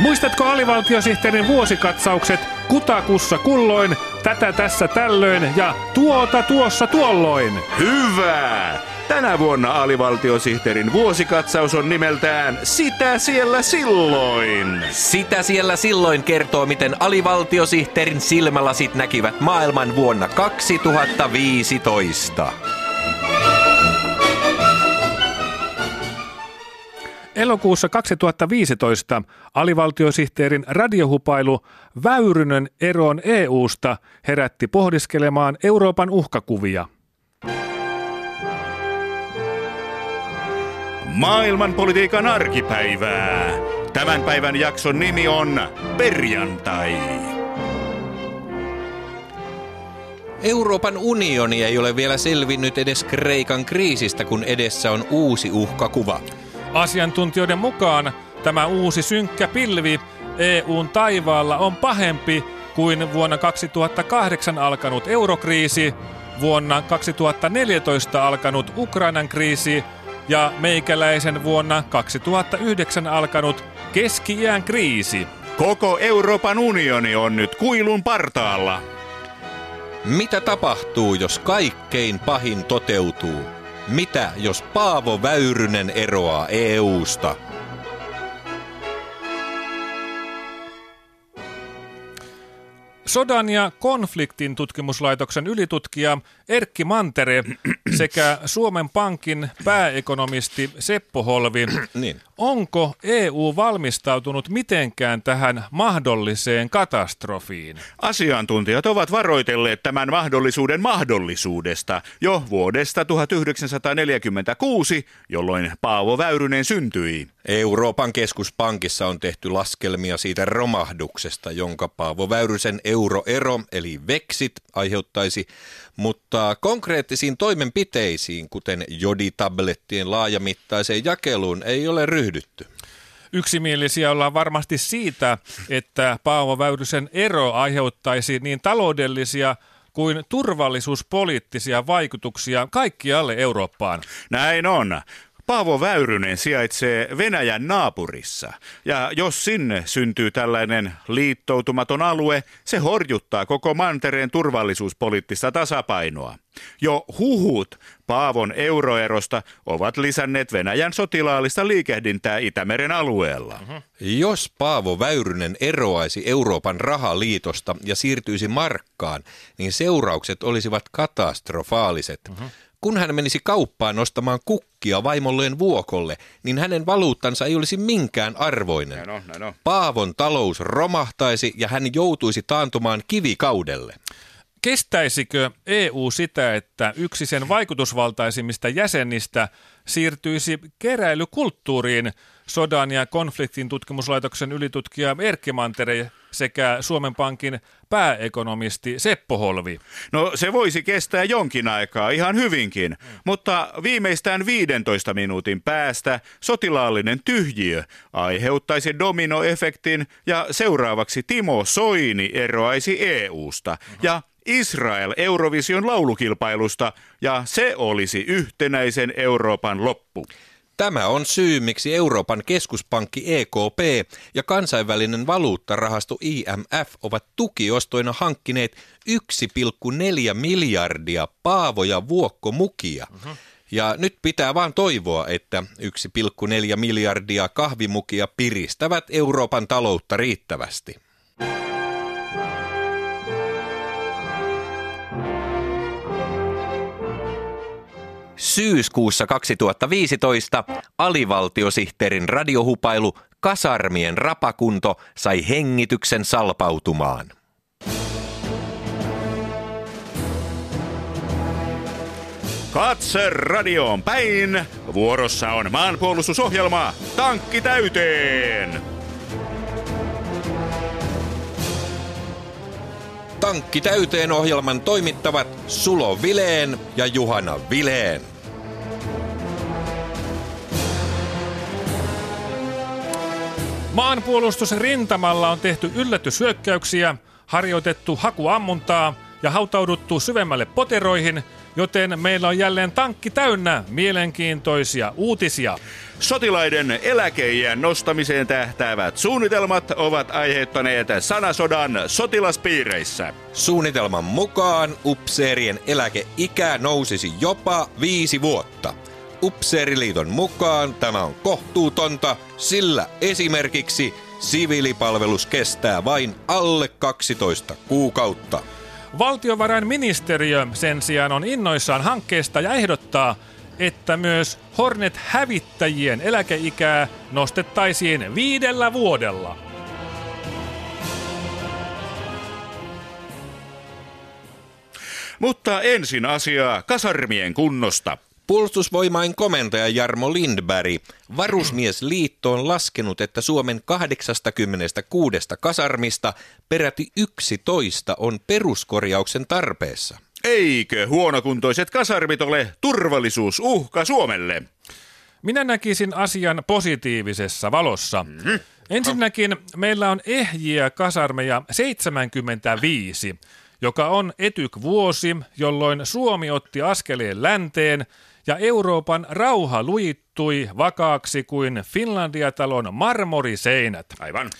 Muistatko alivaltiosihteerin vuosikatsaukset kutakussa kulloin, tätä tässä tällöin ja tuota tuossa tuolloin? Hyvä! Tänä vuonna alivaltiosihteerin vuosikatsaus on nimeltään Sitä siellä silloin. Sitä siellä silloin kertoo, miten alivaltiosihteerin silmälasit näkivät maailman vuonna 2015. Elokuussa 2015 alivaltiosihteerin radiohupailu Väyrynen eroon EUsta herätti pohdiskelemaan Euroopan uhkakuvia. Maailmanpolitiikan arkipäivää. Tämän päivän jakson nimi on Perjantai. Euroopan unioni ei ole vielä selvinnyt edes Kreikan kriisistä, kun edessä on uusi uhkakuva. Asiantuntijoiden mukaan tämä uusi synkkä pilvi EUn taivaalla on pahempi kuin vuonna 2008 alkanut eurokriisi, vuonna 2014 alkanut Ukrainan kriisi ja meikäläisen vuonna 2009 alkanut keski-iän kriisi. Koko Euroopan unioni on nyt kuilun partaalla. Mitä tapahtuu, jos kaikkein pahin toteutuu? Mitä, jos Paavo Väyrynen eroaa EUsta? Sodan ja konfliktin tutkimuslaitoksen ylitutkija Erkki Mantere sekä Suomen Pankin pääekonomisti Seppo Holvi. Niin. Onko EU valmistautunut mitenkään tähän mahdolliseen katastrofiin? Asiantuntijat ovat varoitelleet tämän mahdollisuuden mahdollisuudesta jo vuodesta 1946, jolloin Paavo Väyrynen syntyi. Euroopan keskuspankissa on tehty laskelmia siitä romahduksesta, jonka Paavo Väyrysen euroero eli veksit aiheuttaisi, mutta konkreettisiin toimenpiteisiin, kuten joditablettien laajamittaiseen jakeluun, ei ole ryhdytty. Yksimielisiä ollaan varmasti siitä, että Paavo Väyrysen ero aiheuttaisi niin taloudellisia kuin turvallisuuspoliittisia vaikutuksia kaikkialle Eurooppaan. Näin on. Paavo Väyrynen sijaitsee Venäjän naapurissa. Ja jos sinne syntyy tällainen liittoutumaton alue, se horjuttaa koko mantereen turvallisuuspoliittista tasapainoa. Jo huhut Paavon euroerosta ovat lisänneet Venäjän sotilaallista liikehdintää Itämeren alueella. Jos Paavo Väyrynen eroaisi Euroopan rahaliitosta ja siirtyisi markkaan, niin seuraukset olisivat katastrofaaliset. Kun hän menisi kauppaan ostamaan kukkia vaimolleen vuokolle, niin hänen valuuttansa ei olisi minkään arvoinen. Näin on, näin on. Paavon talous romahtaisi ja hän joutuisi taantumaan kivikaudelle. Kestäisikö EU sitä, että yksi sen vaikutusvaltaisimmista jäsenistä siirtyisi keräilykulttuuriin sodan ja konfliktin tutkimuslaitoksen ylitutkija Erkki Mantere sekä Suomen Pankin pääekonomisti Seppo Holvi? No se voisi kestää jonkin aikaa ihan hyvinkin, mutta viimeistään 15 minuutin päästä sotilaallinen tyhjiö aiheuttaisi dominoefektin ja seuraavaksi Timo Soini eroaisi EUsta ja Israel Eurovision laulukilpailusta ja se olisi yhtenäisen Euroopan loppu. Tämä on syy, miksi Euroopan keskuspankki EKP ja kansainvälinen valuuttarahasto IMF ovat tukiostoina hankkineet 1,4 miljardia paavoja vuokkomukia. Ja nyt pitää vaan toivoa, että 1,4 miljardia kahvimukia piristävät Euroopan taloutta riittävästi. Syyskuussa 2015 alivaltiosihteerin radiohupailu Kasarmien rapakunto sai hengityksen salpautumaan. Katse radioon päin. Vuorossa on maanpuolustusohjelma Tankki täyteen. Tankki täyteen ohjelman toimittavat Sulo Vileen ja Juhana Vileen. Maanpuolustusrintamalla on tehty yllätyshyökkäyksiä, harjoitettu hakuammuntaa ja hautauduttu syvemmälle poteroihin, joten meillä on jälleen tankki täynnä mielenkiintoisia uutisia. Sotilaiden eläkeijän nostamiseen tähtäävät suunnitelmat ovat aiheuttaneet sanasodan sotilaspiireissä. Suunnitelman mukaan upseerien eläkeikä nousisi jopa viisi vuotta. Upseeriliiton mukaan tämä on kohtuutonta, sillä esimerkiksi siviilipalvelus kestää vain alle 12 kuukautta. Valtiovarainministeriö sen sijaan on innoissaan hankkeesta ja ehdottaa, että myös Hornet-hävittäjien eläkeikää nostettaisiin viidellä vuodella. Mutta ensin asiaa kasarmien kunnosta. Puolustusvoimain komentaja Jarmo Lindberg, varusmiesliitto on laskenut, että Suomen 86 kasarmista peräti 11 on peruskorjauksen tarpeessa. Eikö huonokuntoiset kasarmit ole turvallisuusuhka Suomelle? Minä näkisin asian positiivisessa valossa. Mm-hmm. Ensinnäkin meillä on ehjiä kasarmeja 75, joka on etyk-vuosi, jolloin Suomi otti askeleen länteen ja Euroopan rauha luittui vakaaksi kuin Finlandia-talon marmoriseinät. Aivan.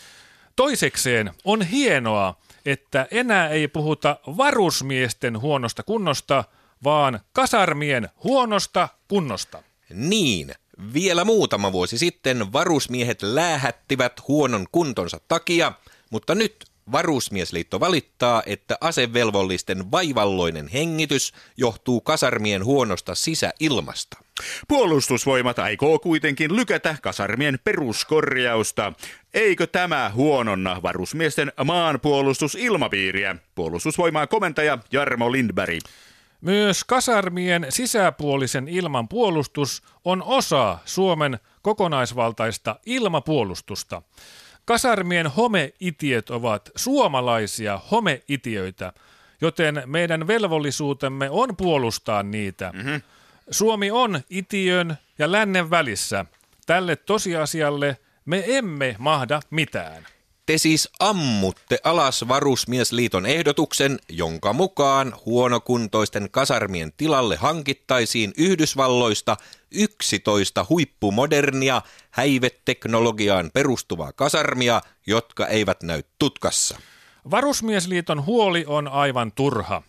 Toisekseen on hienoa, että enää ei puhuta varusmiesten huonosta kunnosta, vaan kasarmien huonosta kunnosta. Niin, vielä muutama vuosi sitten varusmiehet läähättivät huonon kuntonsa takia, mutta nyt Varusmiesliitto valittaa, että asevelvollisten vaivalloinen hengitys johtuu kasarmien huonosta sisäilmasta. Puolustusvoimat aikoo kuitenkin lykätä kasarmien peruskorjausta. Eikö tämä huononna varusmiesten maanpuolustusilmapiiriä? Puolustusvoimaa komentaja Jarmo Lindberg. Myös kasarmien sisäpuolisen ilman puolustus on osa Suomen kokonaisvaltaista ilmapuolustusta. Kasarmien homeitiöt ovat suomalaisia homeitiöitä, joten meidän velvollisuutemme on puolustaa niitä. Mm-hmm. Suomi on itiön ja lännen välissä. Tälle tosiasialle me emme mahda mitään. Te siis ammutte alas Varusmiesliiton ehdotuksen, jonka mukaan huonokuntoisten kasarmien tilalle hankittaisiin Yhdysvalloista 11 huippumodernia häiveteknologiaan perustuvaa kasarmia, jotka eivät näy tutkassa. Varusmiesliiton huoli on aivan turha.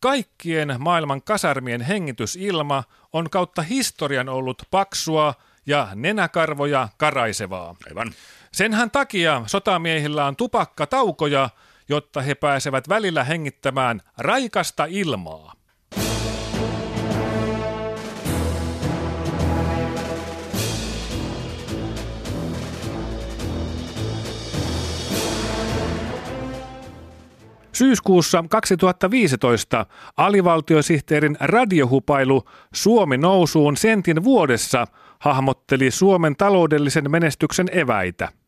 Kaikkien maailman kasarmien hengitysilma on kautta historian ollut paksua ja nenäkarvoja karaisevaa. Aivan. Senhän takia sotamiehillä on tupakkataukoja, jotta he pääsevät välillä hengittämään raikasta ilmaa. Syyskuussa 2015 alivaltiosihteerin radiohupailu Suomi nousuun sentin vuodessa hahmotteli Suomen taloudellisen menestyksen eväitä.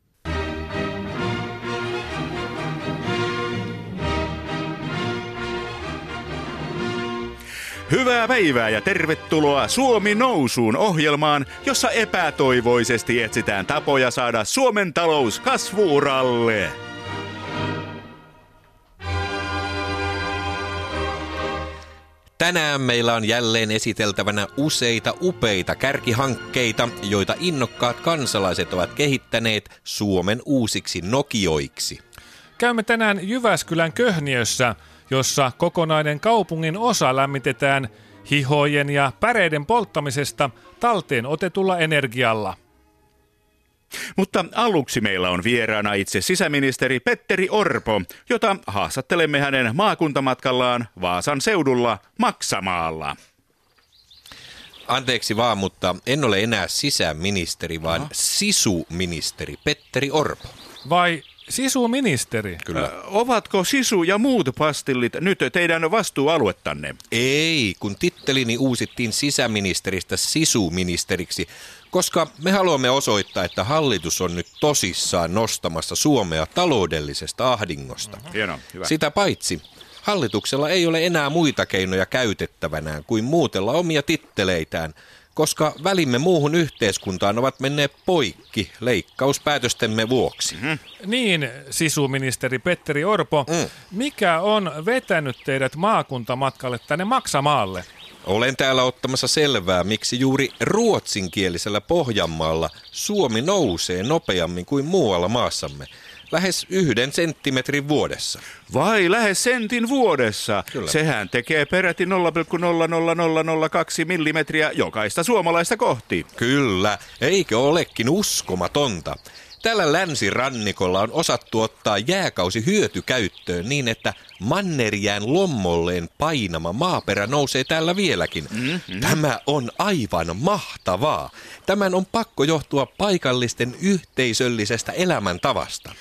Hyvää päivää ja tervetuloa Suomi nousuun ohjelmaan, jossa epätoivoisesti etsitään tapoja saada Suomen talous kasvuuralle. Tänään meillä on jälleen esiteltävänä useita upeita kärkihankkeita, joita innokkaat kansalaiset ovat kehittäneet Suomen uusiksi Nokioiksi. Käymme tänään Jyväskylän Köhniössä, jossa kokonainen kaupungin osa lämmitetään hihojen ja päreiden polttamisesta talteen otetulla energialla. Mutta aluksi meillä on vieraana itse sisäministeri Petteri Orpo, jota haastattelemme hänen maakuntamatkallaan Vaasan seudulla Maksamaalla. Anteeksi vaan, mutta en ole enää sisäministeri, vaan Aha. sisuministeri Petteri Orpo. Vai Sisuministeri. Kyllä. Ö, ovatko sisu ja muut pastillit nyt teidän vastuualuettanne? Ei, kun tittelini uusittiin sisäministeristä sisuministeriksi, koska me haluamme osoittaa, että hallitus on nyt tosissaan nostamassa Suomea taloudellisesta ahdingosta. Mm-hmm. Hieno, hyvä. Sitä paitsi, hallituksella ei ole enää muita keinoja käytettävänään kuin muutella omia titteleitään, koska välimme muuhun yhteiskuntaan ovat menneet poikki leikkauspäätöstemme vuoksi. Mm. Niin, sisuministeri Petteri Orpo, mm. mikä on vetänyt teidät maakuntamatkalle tänne Maksamaalle? Olen täällä ottamassa selvää, miksi juuri ruotsinkielisellä Pohjanmaalla Suomi nousee nopeammin kuin muualla maassamme – lähes yhden senttimetrin vuodessa. Vai lähes sentin vuodessa? Kyllä. Sehän tekee peräti 0,00002 millimetriä jokaista suomalaista kohti. Kyllä, eikö olekin uskomatonta? Tällä länsirannikolla on osattu ottaa jääkausi hyötykäyttöön niin, että mannerjään lommolleen painama maaperä nousee täällä vieläkin. Mm-hmm. Tämä on aivan mahtavaa. Tämän on pakko johtua paikallisten yhteisöllisestä elämäntavasta.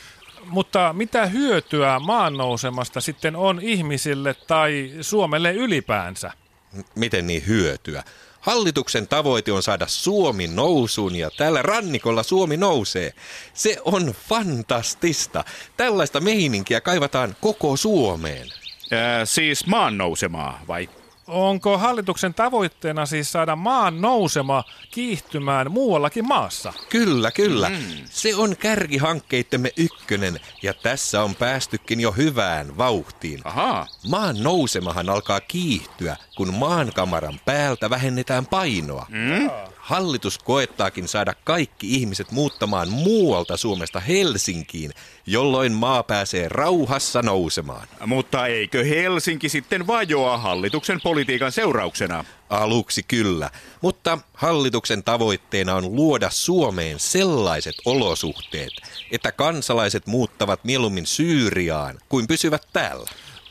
Mutta mitä hyötyä maannousemasta sitten on ihmisille tai Suomelle ylipäänsä? Miten niin hyötyä? Hallituksen tavoite on saada Suomi nousuun ja tällä rannikolla Suomi nousee. Se on fantastista. Tällaista meininkiä kaivataan koko Suomeen. Äh, siis maan nousemaa vai? Onko hallituksen tavoitteena siis saada maan nousema kiihtymään muuallakin maassa? Kyllä, kyllä. Mm. Se on kärkihankkeittemme ykkönen ja tässä on päästykin jo hyvään vauhtiin. Aha. Maan nousemahan alkaa kiihtyä, kun maankamaran päältä vähennetään painoa. Mm. Hallitus koettaakin saada kaikki ihmiset muuttamaan muualta Suomesta Helsinkiin, jolloin maa pääsee rauhassa nousemaan. Mutta eikö Helsinki sitten vajoa hallituksen politiikan seurauksena? Aluksi kyllä, mutta hallituksen tavoitteena on luoda Suomeen sellaiset olosuhteet, että kansalaiset muuttavat mieluummin Syyriaan kuin pysyvät täällä.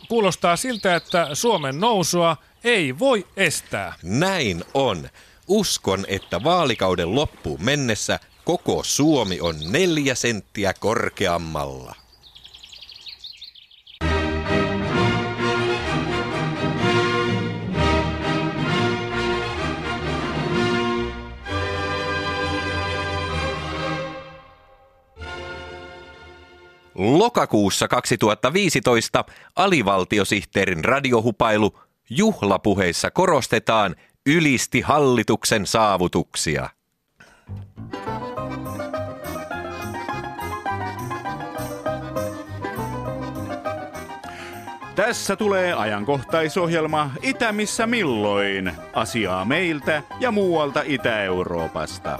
Kuulostaa siltä, että Suomen nousua ei voi estää. Näin on. Uskon, että vaalikauden loppuun mennessä koko Suomi on neljä senttiä korkeammalla. Lokakuussa 2015 alivaltiosihteerin radiohupailu juhlapuheissa korostetaan – ylisti hallituksen saavutuksia. Tässä tulee ajankohtaisohjelma Itä missä milloin. Asiaa meiltä ja muualta Itä-Euroopasta.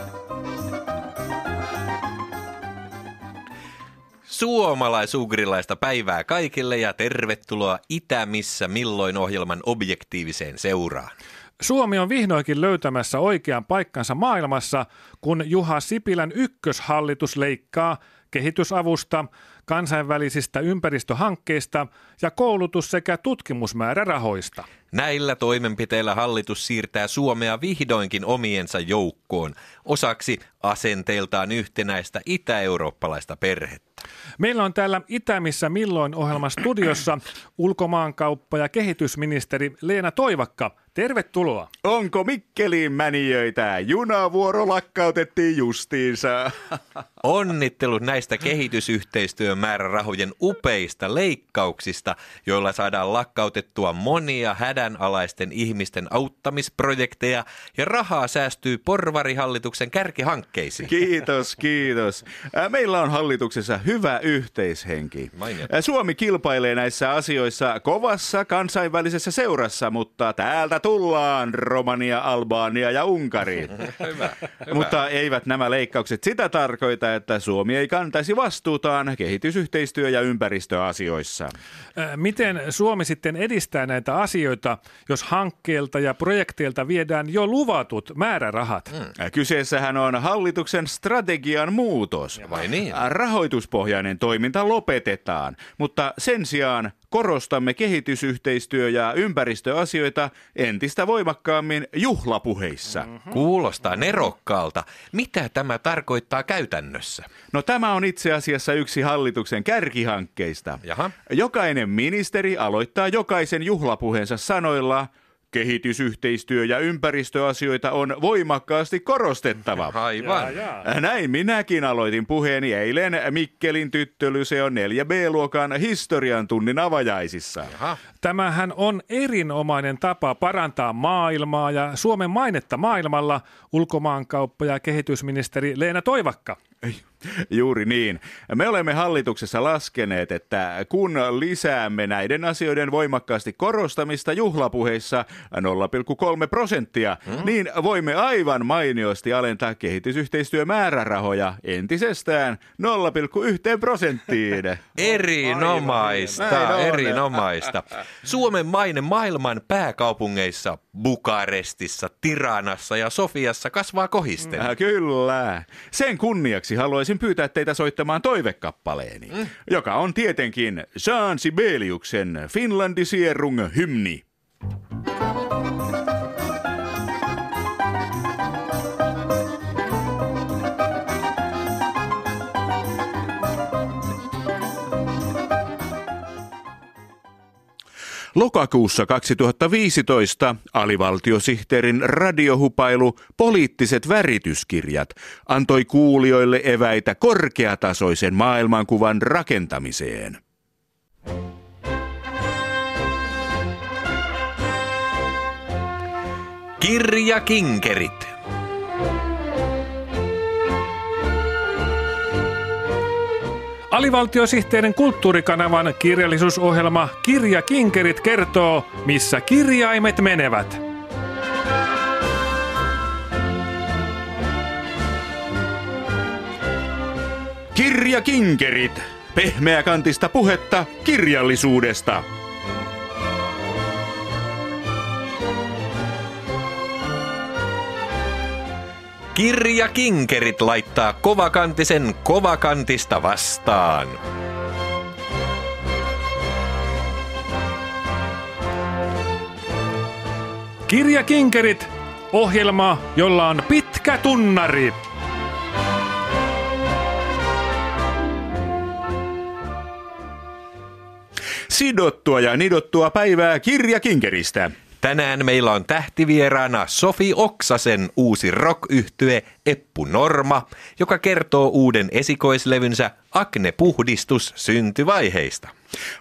Suomalaisugrilaista päivää kaikille ja tervetuloa Itä missä milloin ohjelman objektiiviseen seuraan. Suomi on vihdoinkin löytämässä oikean paikkansa maailmassa, kun Juha Sipilän ykköshallitus leikkaa kehitysavusta, kansainvälisistä ympäristöhankkeista ja koulutus- sekä tutkimusmäärärahoista. Näillä toimenpiteillä hallitus siirtää Suomea vihdoinkin omiensa joukkoon, osaksi asenteiltaan yhtenäistä itä-eurooppalaista perhettä. Meillä on täällä Itämissä milloin ohjelma studiossa ulkomaankauppa- ja kehitysministeri Leena Toivakka. Tervetuloa. Onko Mikkeliin mänijöitä? Junavuoro lakkautettiin justiinsa. Onnittelut näistä kehitysyhteistyön määrärahojen upeista leikkauksista, joilla saadaan lakkautettua monia hädänalaisten ihmisten auttamisprojekteja ja rahaa säästyy porvarihallituksen kärkihankkeisiin. Kiitos, kiitos. Meillä on hallituksessa hyvä yhteishenki. Mainiota. Suomi kilpailee näissä asioissa kovassa kansainvälisessä seurassa, mutta täältä tullaan Romania, Albania ja Unkari. hyvä, hyvä. Mutta eivät nämä leikkaukset sitä tarkoita, että Suomi ei kantaisi vastuutaan kehitysyhteistyö- ja ympäristöasioissa. Miten Suomi sitten edistää näitä asioita, jos hankkeelta ja projekteilta viedään jo luvatut määrärahat? Mm. Kyseessähän on hallituksen strategian muutos. Vai niin? Rahoituspohjainen toiminta lopetetaan, mutta sen sijaan korostamme kehitysyhteistyö- ja ympäristöasioita entistä voimakkaammin juhlapuheissa. Mm-hmm. Kuulostaa nerokkaalta. Mitä tämä tarkoittaa käytännössä? No tämä on itse asiassa yksi hallituksen kärkihankkeista. Jaha. Jokainen ministeri aloittaa jokaisen juhlapuheensa sanoilla kehitysyhteistyö- ja ympäristöasioita on voimakkaasti korostettava. Aivan. Näin minäkin aloitin puheeni eilen Mikkelin tyttölyseon 4B-luokan historian tunnin avajaisissa. Aha. Tämähän on erinomainen tapa parantaa maailmaa ja Suomen mainetta maailmalla, ulkomaankauppa- ja kehitysministeri Leena Toivakka. Juuri niin. Me olemme hallituksessa laskeneet, että kun lisäämme näiden asioiden voimakkaasti korostamista juhlapuheissa 0,3 prosenttia, hmm. niin voimme aivan mainiosti alentaa kehitysyhteistyömäärärahoja entisestään 0,1 prosenttiin. Erinomaista, on. erinomaista. Suomen maine maailman pääkaupungeissa, Bukarestissa, Tiranassa ja Sofiassa kasvaa kohisten. Kyllä. Sen kunniaksi haluaisin pyytää teitä soittamaan toivekappaleeni, mm. joka on tietenkin Jean Sibeliuksen Finlandisierung hymni. Lokakuussa 2015 alivaltiosihteerin radiohupailu Poliittiset värityskirjat antoi kuulijoille eväitä korkeatasoisen maailmankuvan rakentamiseen. Kirjakinkerit. Alivaltiosihteerin kulttuurikanavan kirjallisuusohjelma Kirja Kinkerit kertoo, missä kirjaimet menevät. Kirjakinkerit! Pehmeäkantista puhetta kirjallisuudesta. Kirjakinkerit laittaa kovakantisen kovakantista vastaan. Kirja Kinkerit, ohjelma, jolla on pitkä tunnari. Sidottua ja nidottua päivää kirjakinkeristä. Tänään meillä on tähtivieraana Sofi Oksasen uusi rock Eppu Norma, joka kertoo uuden esikoislevynsä Akne Puhdistus syntyvaiheista.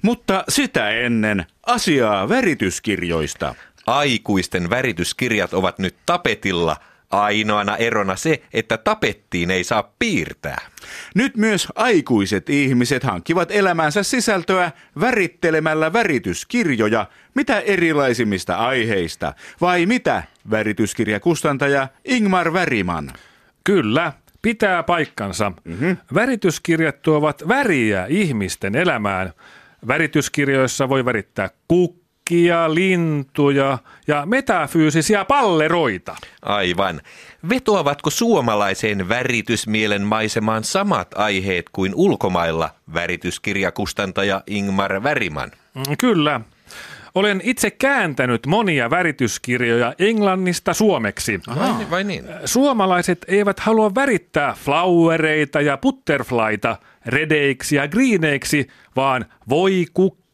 Mutta sitä ennen asiaa värityskirjoista. Aikuisten värityskirjat ovat nyt tapetilla. Ainoana erona se, että tapettiin ei saa piirtää. Nyt myös aikuiset ihmiset hankkivat elämänsä sisältöä värittelemällä värityskirjoja, mitä erilaisimmista aiheista. Vai mitä, värityskirjakustantaja Ingmar Väriman? Kyllä, pitää paikkansa. Mm-hmm. Värityskirjat tuovat väriä ihmisten elämään. Värityskirjoissa voi värittää kukkia, lintuja ja metafyysisiä palleroita. Aivan. Vetoavatko suomalaiseen väritysmielen maisemaan samat aiheet kuin ulkomailla värityskirjakustantaja Ingmar Väriman? Mm, Kyllä. Olen itse kääntänyt monia värityskirjoja englannista suomeksi. Vai, vai niin? Suomalaiset eivät halua värittää flowereita ja butterflyta redeiksi ja greeneiksi, vaan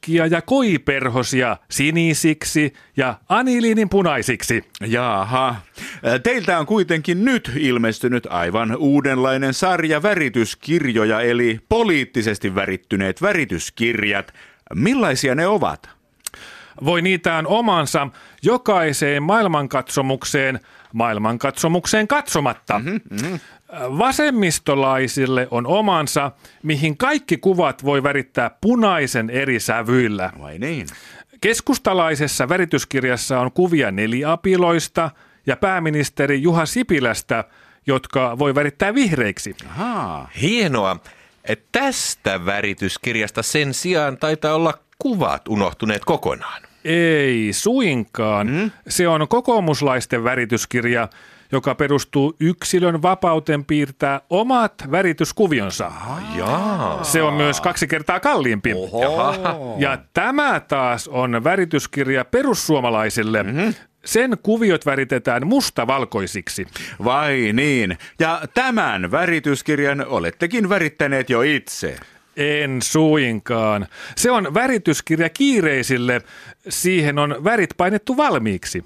voikukkia ja koiperhosia sinisiksi ja aniliinin punaisiksi. Jaha. Teiltä on kuitenkin nyt ilmestynyt aivan uudenlainen sarja värityskirjoja, eli poliittisesti värittyneet värityskirjat. Millaisia ne ovat? Voi niitään omansa jokaiseen maailmankatsomukseen, maailmankatsomukseen katsomatta. Mm-hmm, mm-hmm. Vasemmistolaisille on omansa, mihin kaikki kuvat voi värittää punaisen eri sävyillä. Vai niin? Keskustalaisessa värityskirjassa on kuvia neliapiloista ja pääministeri Juha Sipilästä, jotka voi värittää vihreiksi. Ahaa. Hienoa. Tästä värityskirjasta sen sijaan taitaa olla kuvat unohtuneet kokonaan. Ei suinkaan. Mm? Se on kokoomuslaisten värityskirja, joka perustuu yksilön vapauteen piirtää omat värityskuvionsa. Jaa. Se on myös kaksi kertaa kalliimpi. Oho. Ja tämä taas on värityskirja perussuomalaisille. Mm-hmm. Sen kuviot väritetään mustavalkoisiksi. Vai niin. Ja tämän värityskirjan olettekin värittäneet jo itse. En suinkaan. Se on värityskirja kiireisille. Siihen on värit painettu valmiiksi.